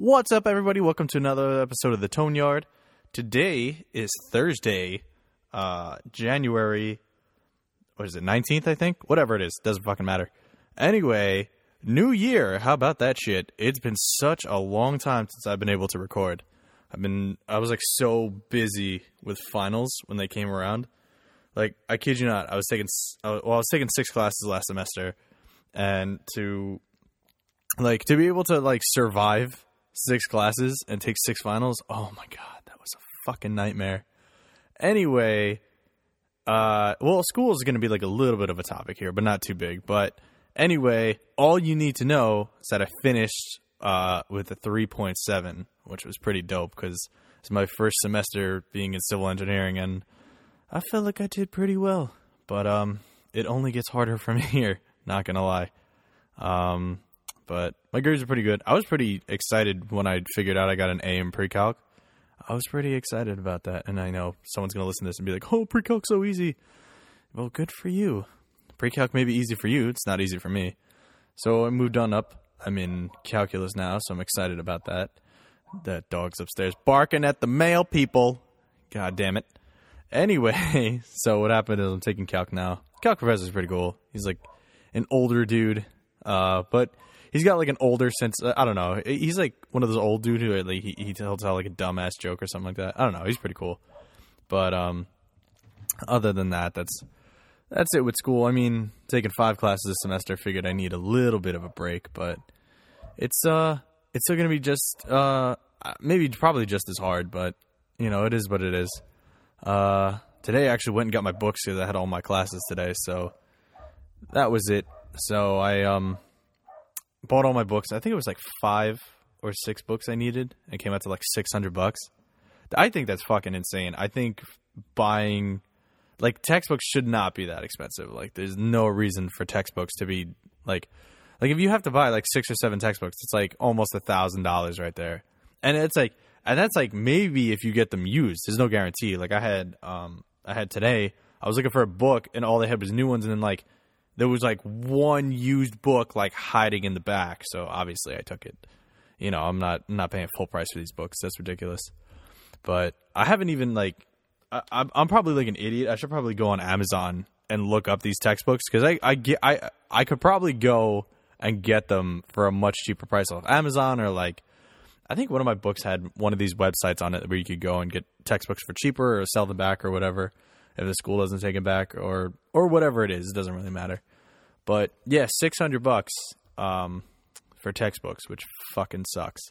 What's up, everybody? Welcome to another episode of the Tone Yard. Today is Thursday, uh, January, what is it, 19th, I think? Whatever it is, doesn't fucking matter. Anyway, new year. How about that shit? It's been such a long time since I've been able to record. I've been, I was like so busy with finals when they came around. Like, I kid you not, I was taking, well, I was taking six classes last semester, and to like to be able to like survive six classes and take six finals? Oh my god that was a fucking nightmare. Anyway uh well school is going to be like a little bit of a topic here but not too big. But anyway all you need to know is that i finished uh with a 3.7 which was pretty dope because it's my first semester being in civil engineering and i felt like i did pretty well. But um it only gets harder from here not gonna lie. Um but my grades are pretty good. I was pretty excited when I figured out I got an A in pre-calc. I was pretty excited about that, and I know someone's gonna listen to this and be like, "Oh, pre-calc's so easy." Well, good for you. Pre-calc may be easy for you. It's not easy for me. So I moved on up. I'm in calculus now, so I'm excited about that. That dog's upstairs barking at the mail, people. God damn it. Anyway, so what happened is I'm taking calc now. Calc professor's pretty cool. He's like an older dude, uh, but he's got like an older sense. Uh, I don't know. He's like one of those old dude who like he he he'll tell like a dumbass joke or something like that. I don't know. He's pretty cool. But um, other than that, that's that's it with school. I mean, taking five classes a semester, figured I need a little bit of a break, but it's uh it's still gonna be just uh maybe probably just as hard, but you know it is what it is. Uh, today I actually went and got my books because I had all my classes today, so that was it. So I um bought all my books. I think it was like five or six books I needed. It came out to like six hundred bucks. I think that's fucking insane. I think buying like textbooks should not be that expensive. Like there's no reason for textbooks to be like like if you have to buy like six or seven textbooks, it's like almost a thousand dollars right there. And it's like and that's like maybe if you get them used. There's no guarantee. Like I had um I had today, I was looking for a book and all they had was new ones and then like there was like one used book like hiding in the back. So obviously I took it. You know, I'm not I'm not paying full price for these books. That's ridiculous. But I haven't even like I, I'm I'm probably like an idiot. I should probably go on Amazon and look up these textbooks because I I get I I could probably go and get them for a much cheaper price off Amazon or like I think one of my books had one of these websites on it where you could go and get textbooks for cheaper or sell them back or whatever if the school doesn't take it back or or whatever it is. It doesn't really matter. But yeah, six hundred bucks um, for textbooks, which fucking sucks.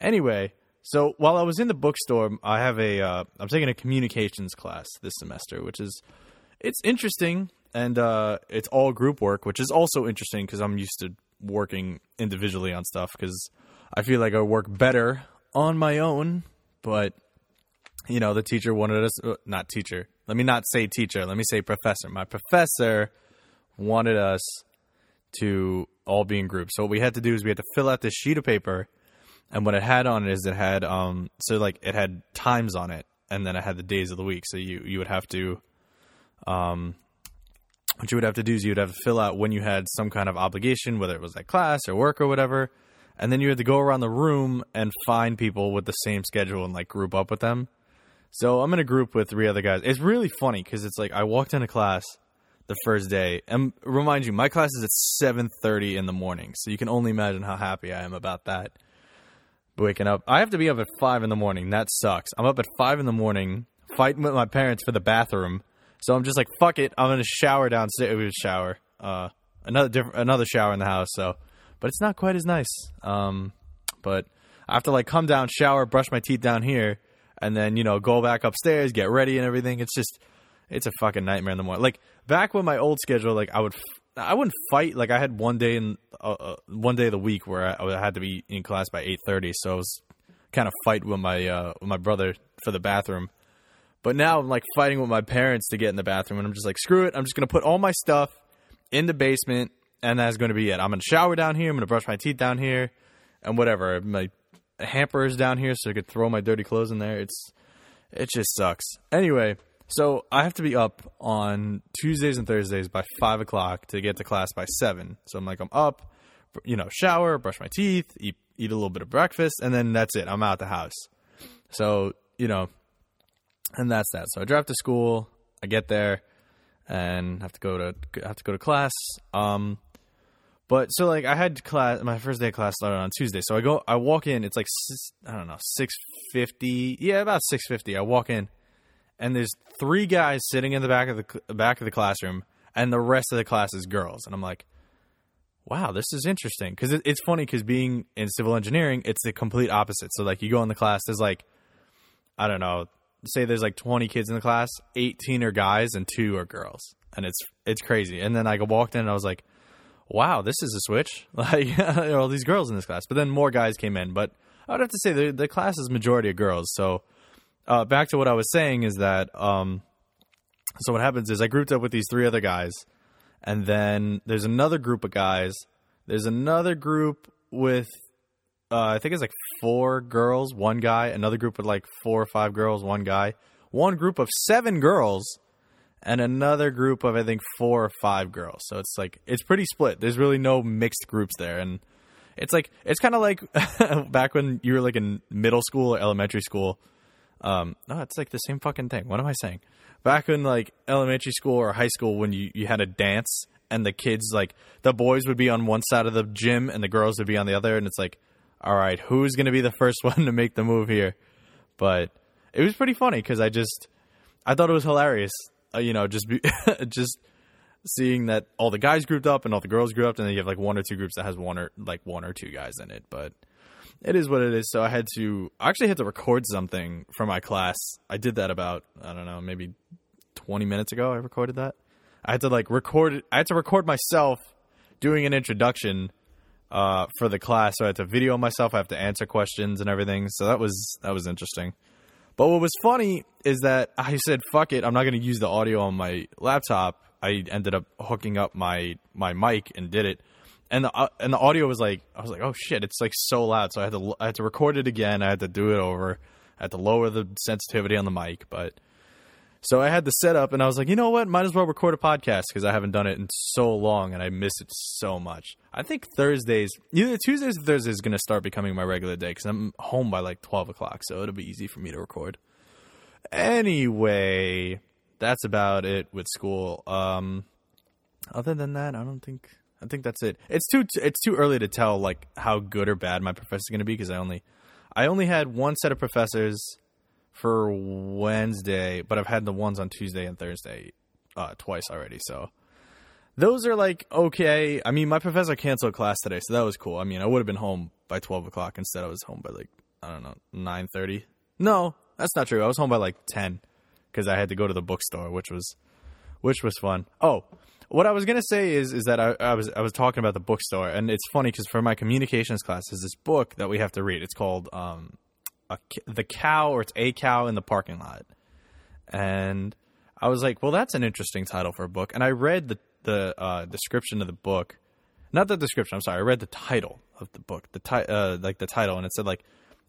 Anyway, so while I was in the bookstore, I have a uh, I'm taking a communications class this semester, which is it's interesting and uh, it's all group work, which is also interesting because I'm used to working individually on stuff because I feel like I work better on my own. But you know, the teacher wanted us uh, not teacher. Let me not say teacher. Let me say professor. My professor wanted us to all be in groups. So what we had to do is we had to fill out this sheet of paper, and what it had on it is it had um so like it had times on it, and then it had the days of the week. So you you would have to um what you would have to do is you would have to fill out when you had some kind of obligation, whether it was like class or work or whatever, and then you had to go around the room and find people with the same schedule and like group up with them. So I'm in a group with three other guys. It's really funny because it's like I walked into class the first day, and remind you, my class is at 7:30 in the morning, so you can only imagine how happy I am about that. Waking up, I have to be up at five in the morning. That sucks. I'm up at five in the morning, fighting with my parents for the bathroom. So I'm just like, fuck it. I'm gonna shower downstairs. Was shower, uh, another different, another shower in the house. So, but it's not quite as nice. Um, but I have to like come down, shower, brush my teeth down here, and then you know go back upstairs, get ready and everything. It's just it's a fucking nightmare in the morning. Like back when my old schedule, like I would I wouldn't fight. Like I had one day in uh, uh, one day of the week where I, had to be in class by eight thirty, so I was kind of fight with my uh, with my brother for the bathroom. But now I'm like fighting with my parents to get in the bathroom, and I'm just like, screw it. I'm just gonna put all my stuff in the basement, and that's gonna be it. I'm gonna shower down here. I'm gonna brush my teeth down here, and whatever. My hamper is down here, so I could throw my dirty clothes in there. It's it just sucks. Anyway, so I have to be up on Tuesdays and Thursdays by five o'clock to get to class by seven. So I'm like, I'm up, you know, shower, brush my teeth, eat eat a little bit of breakfast, and then that's it. I'm out the house. So you know, and that's that. So I drive to school. I get there and have to go to have to go to class. Um, but so like I had class. My first day of class started on Tuesday. So I go. I walk in. It's like I don't know six fifty. Yeah, about six fifty. I walk in, and there's three guys sitting in the back of the back of the classroom, and the rest of the class is girls. And I'm like, wow, this is interesting because it, it's funny because being in civil engineering, it's the complete opposite. So like you go in the class, there's like I don't know, say there's like 20 kids in the class, 18 are guys and two are girls, and it's it's crazy. And then I walked in and I was like, wow, this is a switch. Like there are all these girls in this class, but then more guys came in. But I would have to say the the class is majority of girls. So uh, back to what I was saying is that um, so what happens is I grouped up with these three other guys, and then there's another group of guys. There's another group with uh, I think it's like four girls, one guy. Another group with like four or five girls, one guy. One group of seven girls, and another group of I think four or five girls. So it's like it's pretty split. There's really no mixed groups there, and it's like it's kind of like back when you were like in middle school or elementary school. Um, no, it's like the same fucking thing. What am I saying? Back in like elementary school or high school when you you had a dance and the kids like the boys would be on one side of the gym and the girls would be on the other, and it's like all right, who's going to be the first one to make the move here? But it was pretty funny because I just, I thought it was hilarious. Uh, you know, just be, just seeing that all the guys grouped up and all the girls grouped up, and then you have like one or two groups that has one or like one or two guys in it. But it is what it is. So I had to, I actually had to record something for my class. I did that about, I don't know, maybe 20 minutes ago. I recorded that. I had to like record, I had to record myself doing an introduction uh, for the class. So I had to video myself. I have to answer questions and everything. So that was that was interesting. But what was funny is that I said, "Fuck it, I'm not going to use the audio on my laptop." I ended up hooking up my my mic and did it, and the uh, and the audio was like, I was like, "Oh shit, it's like so loud." So I had to I had to record it again. I had to do it over. I had to lower the sensitivity on the mic, but so I had the setup, and I was like, you know what? Might as well record a podcast because I haven't done it in so long, and I miss it so much. I think Thursdays, either Tuesdays or Thursdays, is going to start becoming my regular day because I'm home by like twelve o'clock, so it'll be easy for me to record. Anyway, that's about it with school. Um, other than that, I don't think. I think that's it. It's too it's too early to tell like how good or bad my professor's going to be because I only I only had one set of professors for Wednesday, but I've had the ones on Tuesday and Thursday uh, twice already. So those are like okay. I mean, my professor canceled class today, so that was cool. I mean, I would have been home by twelve o'clock. Instead, I was home by like I don't know nine thirty. No, that's not true. I was home by like ten because I had to go to the bookstore, which was which was fun. Oh, what I was gonna say is is that I, I was I was talking about the bookstore, and it's funny because for my communications class, there's this book that we have to read. It's called um, a, the cow or it's a cow in the parking lot. And I was like, well, that's an interesting title for a book. And I read the the uh, description of the book, not the description. I'm sorry, I read the title of the book, the ti- uh, like the title, and it said like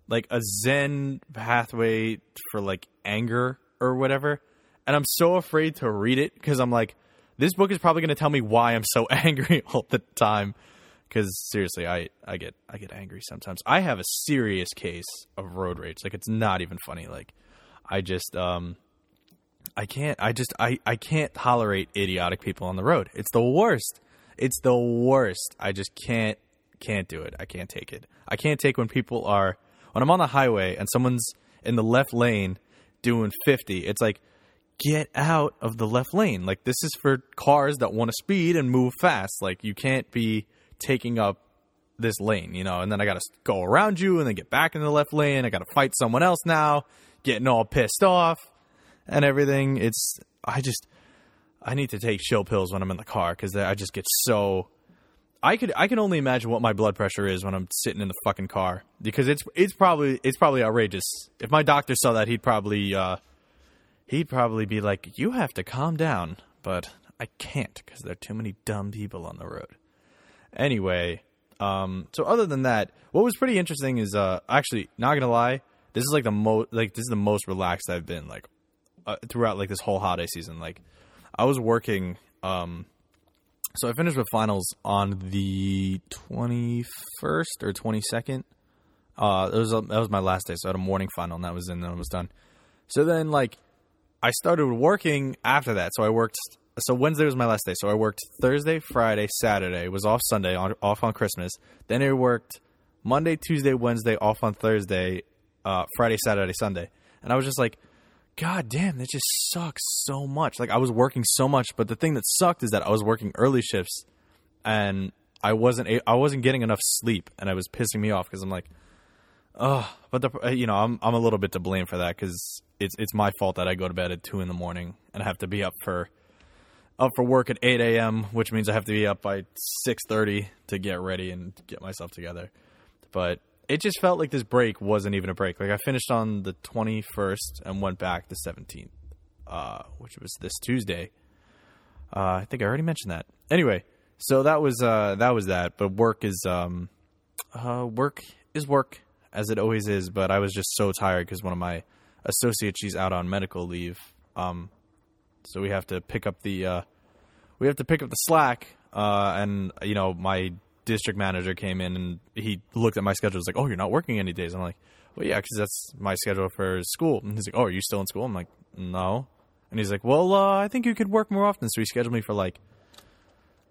like a Zen pathway for like anger or whatever. And I'm so afraid to read it because I'm like, this book is probably going to tell me why I'm so angry all the time because seriously, I I get I get angry sometimes. I have a serious case of road rage. Like it's not even funny. Like I just um I can't I just I I can't tolerate idiotic people on the road. It's the worst. It's the worst. I just can't can't do it. I can't take it. I can't take when people are when I'm on the highway and someone's in the left lane doing 50. It's like get out of the left lane. Like this is for cars that want to speed and move fast. Like you can't be taking up this lane, you know, and then I got to go around you and then get back in the left lane. I got to fight someone else now, getting all pissed off and everything. It's, I just, I need to take chill pills when I'm in the car because I just get so. I could I can only imagine what my blood pressure is when I'm sitting in the fucking car because it's it's probably it's probably outrageous. If my doctor saw that, he'd probably uh, he'd probably be like, "You have to calm down," but I can't because there are too many dumb people on the road. Anyway, um, so other than that, what was pretty interesting is uh, actually not gonna lie, this is like the most like this is the most relaxed I've been like uh, throughout like this whole holiday season. Like I was working, um, so I finished with finals on the twenty first or twenty second. Uh, it was a, that was my last day, so I had a morning final, and that was in, then I was done. So then, like, I started working after that. So I worked. So Wednesday was my last day. So I worked Thursday, Friday, Saturday. Was off Sunday, on, off on Christmas. Then I worked Monday, Tuesday, Wednesday, off on Thursday, uh, Friday, Saturday, Sunday. And I was just like, God damn, that just sucks so much. Like I was working so much, but the thing that sucked is that I was working early shifts, and I wasn't I wasn't getting enough sleep, and I was pissing me off because I'm like, oh, but the you know I'm I'm a little bit to blame for that because it's it's my fault that I go to bed at two in the morning and have to be up for up for work at eight a.m., which means I have to be up by six thirty to get ready and get myself together. But it just felt like this break wasn't even a break. Like I finished on the 21st and went back the 17th, uh, which was this Tuesday. Uh, I think I already mentioned that. Anyway, so that was uh, that was that. But work is um, uh, work is work as it always is. But I was just so tired because one of my associates she's out on medical leave. Um, so we have to pick up the uh, we have to pick up the slack. Uh, and you know my district manager came in and he looked at my schedule. Was like, "Oh, you're not working any days." I'm like, "Well, yeah, because that's my schedule for school." And he's like, "Oh, are you still in school?" I'm like, "No." And he's like, "Well, uh, I think you could work more often." So he scheduled me for like,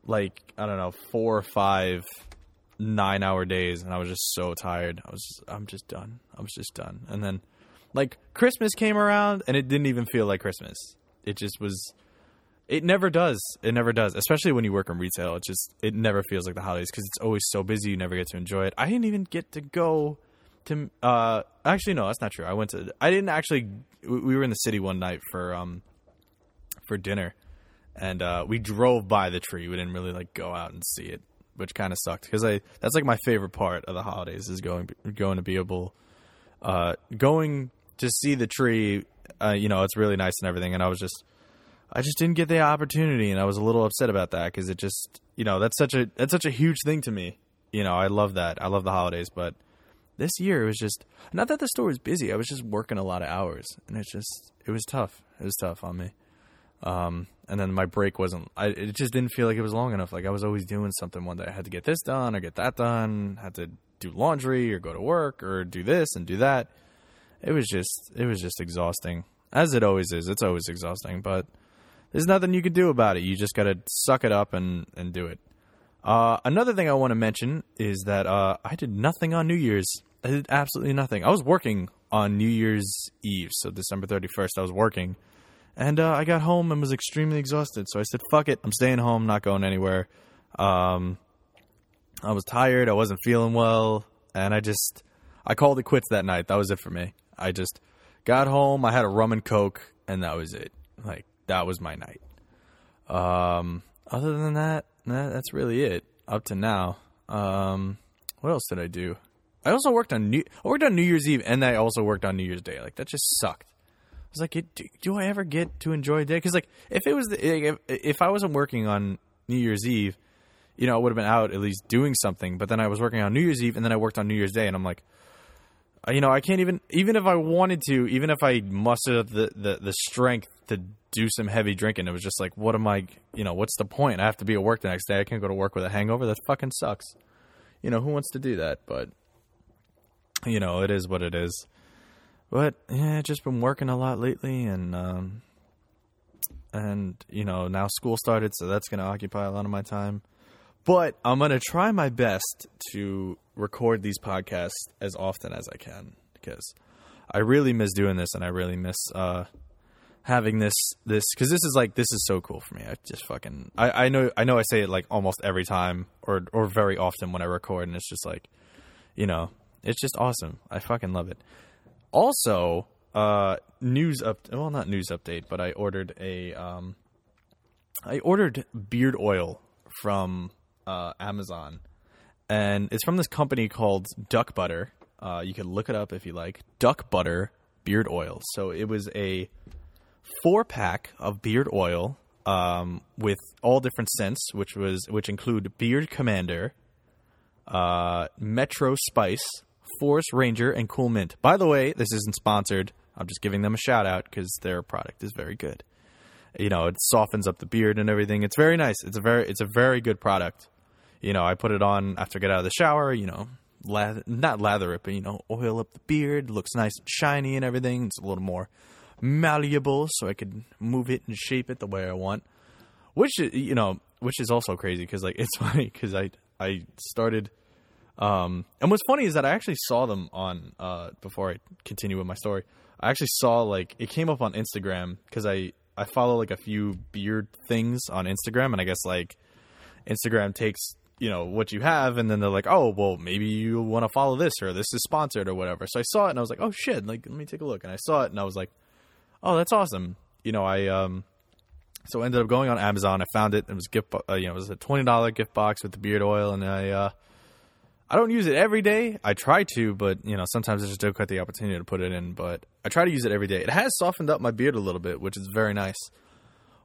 like I don't know, four or five nine hour days, and I was just so tired. I was, just, I'm just done. I was just done. And then, like Christmas came around, and it didn't even feel like Christmas. It just was it never does. It never does. Especially when you work in retail, it just it never feels like the holidays because it's always so busy. You never get to enjoy it. I didn't even get to go to. Uh, actually, no, that's not true. I went to. I didn't actually. We were in the city one night for um for dinner, and uh, we drove by the tree. We didn't really like go out and see it, which kind of sucked because I that's like my favorite part of the holidays is going going to be able uh going to see the tree. Uh, you know, it's really nice and everything, and I was just I just didn't get the opportunity, and I was a little upset about that because it just, you know, that's such a that's such a huge thing to me. You know, I love that. I love the holidays, but this year it was just not that the store was busy. I was just working a lot of hours, and it's just it was tough. It was tough on me. Um, and then my break wasn't. I it just didn't feel like it was long enough. Like I was always doing something one day. I had to get this done or get that done. Had to do laundry or go to work or do this and do that. It was just it was just exhausting, as it always is. It's always exhausting, but there's nothing you can do about it. You just got to suck it up and, and do it. Uh, another thing I want to mention is that uh, I did nothing on New Year's. I did absolutely nothing. I was working on New Year's Eve, so December 31st, I was working. And uh, I got home and was extremely exhausted. So I said, fuck it. I'm staying home, not going anywhere. Um, I was tired. I wasn't feeling well. And I just, I called it quits that night. That was it for me. I just got home. I had a rum and coke, and that was it. Like, that was my night. Um, other than that, that's really it up to now. Um, what else did I do? I also worked on New I worked on New Year's Eve, and I also worked on New Year's Day. Like that just sucked. I was like, do, do I ever get to enjoy a day? Because like, if it was the, if, if I wasn't working on New Year's Eve, you know, I would have been out at least doing something. But then I was working on New Year's Eve, and then I worked on New Year's Day, and I'm like, you know, I can't even even if I wanted to, even if I mustered the the, the strength to do some heavy drinking. It was just like, what am I, you know, what's the point? I have to be at work the next day. I can't go to work with a hangover. That fucking sucks. You know, who wants to do that? But, you know, it is what it is. But, yeah, just been working a lot lately and, um, and, you know, now school started, so that's going to occupy a lot of my time. But I'm going to try my best to record these podcasts as often as I can because I really miss doing this and I really miss, uh, having this this because this is like this is so cool for me. I just fucking I, I know I know I say it like almost every time or or very often when I record, and it's just like you know it's just awesome. I fucking love it. Also, uh, news up well not news update, but I ordered a um, I ordered beard oil from uh, Amazon, and it's from this company called Duck Butter. Uh, you can look it up if you like. Duck Butter beard oil. So it was a four pack of beard oil um, with all different scents, which was which include Beard Commander, uh, Metro Spice, Forest Ranger, and Cool Mint. By the way, this isn't sponsored. I'm just giving them a shout out because their product is very good. You know, it softens up the beard and everything. It's very nice. It's a very it's a very good product. You know, I put it on after I get out of the shower. You know, lather, not lather it, but you know, oil up the beard. looks nice and shiny and everything. It's a little more malleable, so I could move it and shape it the way I want. Which you know, which is also crazy because like it's funny because I I started. Um, and what's funny is that I actually saw them on uh, before I continue with my story. I actually saw like it came up on Instagram because I I follow like a few beard things on Instagram, and I guess like Instagram takes you know what you have, and then they're like, oh well, maybe you want to follow this or this is sponsored or whatever. So I saw it and I was like, oh shit, like let me take a look, and I saw it and I was like, oh that's awesome. You know I um so I ended up going on Amazon. I found it. It was gift, uh, you know, it was a twenty dollar gift box with the beard oil, and I, uh, I don't use it every day. I try to, but you know, sometimes I just don't get the opportunity to put it in. But I try to use it every day. It has softened up my beard a little bit, which is very nice.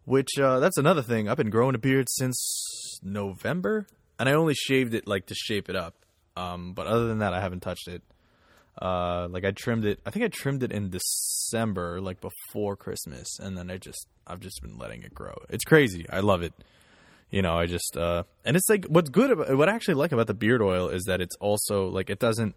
Which uh, that's another thing. I've been growing a beard since November, and I only shaved it like to shape it up. Um, but other than that, I haven't touched it. Uh, like I trimmed it. I think I trimmed it in December, like before Christmas, and then I just I've just been letting it grow. It's crazy. I love it. You know, I just uh, and it's like what's good about what I actually like about the beard oil is that it's also like it doesn't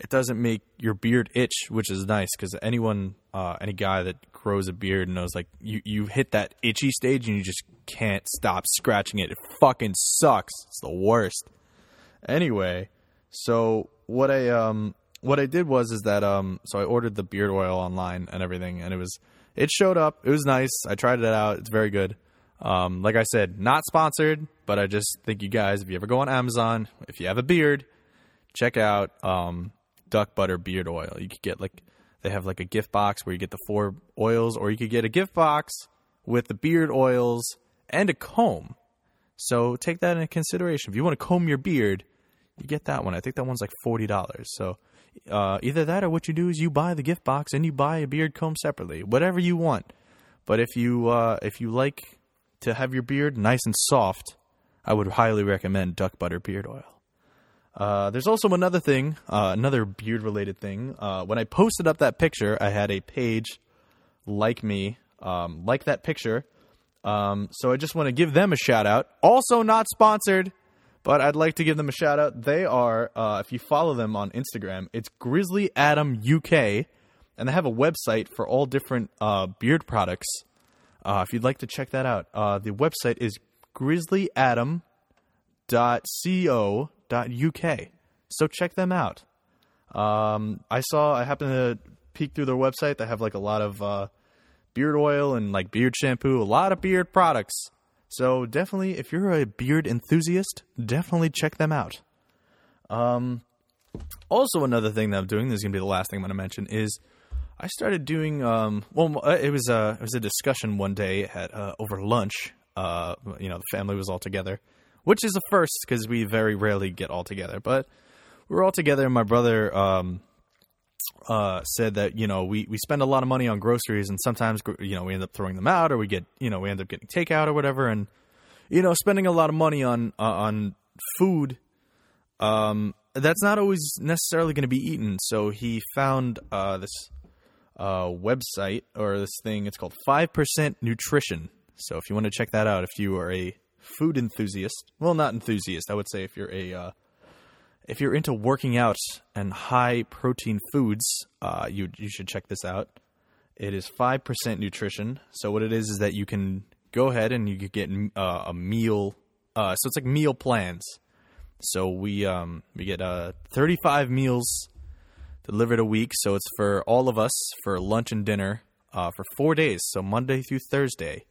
it doesn't make your beard itch, which is nice because anyone uh, any guy that grows a beard knows like you you hit that itchy stage and you just can't stop scratching it. It fucking sucks. It's the worst. Anyway, so what I um what I did was is that um so I ordered the beard oil online and everything and it was it showed up. It was nice. I tried it out. It's very good. Um, like I said, not sponsored, but I just think you guys, if you ever go on Amazon, if you have a beard, check out um, Duck Butter Beard Oil. You could get like they have like a gift box where you get the four oils, or you could get a gift box with the beard oils and a comb. So take that into consideration. If you want to comb your beard, you get that one. I think that one's like forty dollars. So uh, either that or what you do is you buy the gift box and you buy a beard comb separately, whatever you want. But if you uh, if you like to have your beard nice and soft, I would highly recommend Duck Butter Beard Oil. Uh, there's also another thing, uh, another beard related thing. Uh, when I posted up that picture, I had a page like me, um, like that picture. Um, so I just want to give them a shout out. Also, not sponsored but I'd like to give them a shout out. They are, uh, if you follow them on Instagram, it's Grizzly Adam UK, and they have a website for all different uh, beard products. If you'd like to check that out, the website is grizzlyadam.co.uk. So check them out. Um, I saw, I happened to peek through their website. They have like a lot of uh, beard oil and like beard shampoo, a lot of beard products. So definitely, if you're a beard enthusiast, definitely check them out. Um, also, another thing that I'm doing, this is gonna be the last thing I'm gonna mention, is I started doing. Um, well, uh, it was a it was a discussion one day at uh, over lunch. Uh, you know, the family was all together, which is a first because we very rarely get all together. But we were all together, and my brother um, uh, said that you know we we spend a lot of money on groceries, and sometimes you know we end up throwing them out, or we get you know we end up getting takeout or whatever, and you know spending a lot of money on uh, on food. Um, that's not always necessarily going to be eaten. So he found uh, this uh, website or this thing. It's called Five Percent Nutrition. So if you want to check that out, if you are a food enthusiast, well, not enthusiast, I would say if you're a uh, if you're into working out and high protein foods, uh, you you should check this out. It is five percent nutrition. So what it is is that you can go ahead and you could get uh, a meal. Uh, so it's like meal plans. So we um, we get uh, 35 meals delivered a week. So it's for all of us for lunch and dinner uh, for four days. So Monday through Thursday,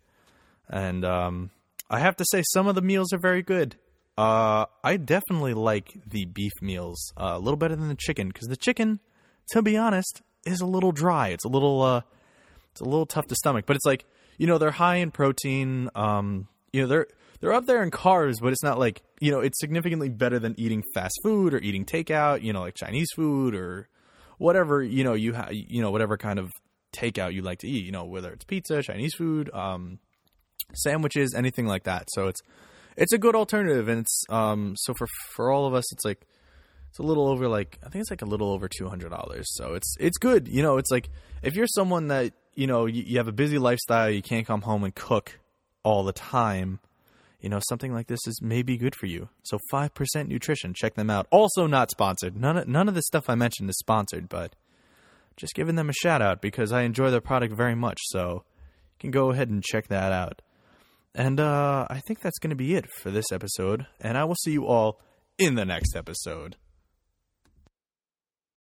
and um, I have to say some of the meals are very good. Uh, I definitely like the beef meals uh, a little better than the chicken because the chicken, to be honest, is a little dry. It's a little, uh, it's a little tough to stomach. But it's like you know they're high in protein. Um, you know they're they're up there in carbs, but it's not like you know it's significantly better than eating fast food or eating takeout. You know, like Chinese food or whatever. You know, you ha- you know whatever kind of takeout you like to eat. You know, whether it's pizza, Chinese food, um, sandwiches, anything like that. So it's it's a good alternative, and it's um so for for all of us, it's like it's a little over like I think it's like a little over two hundred dollars. So it's it's good. You know, it's like if you're someone that you know you, you have a busy lifestyle, you can't come home and cook all the time. You know, something like this is maybe good for you. So five percent nutrition, check them out. Also not sponsored. None of, none of the stuff I mentioned is sponsored, but just giving them a shout out because I enjoy their product very much. So you can go ahead and check that out. And uh, I think that's going to be it for this episode. And I will see you all in the next episode.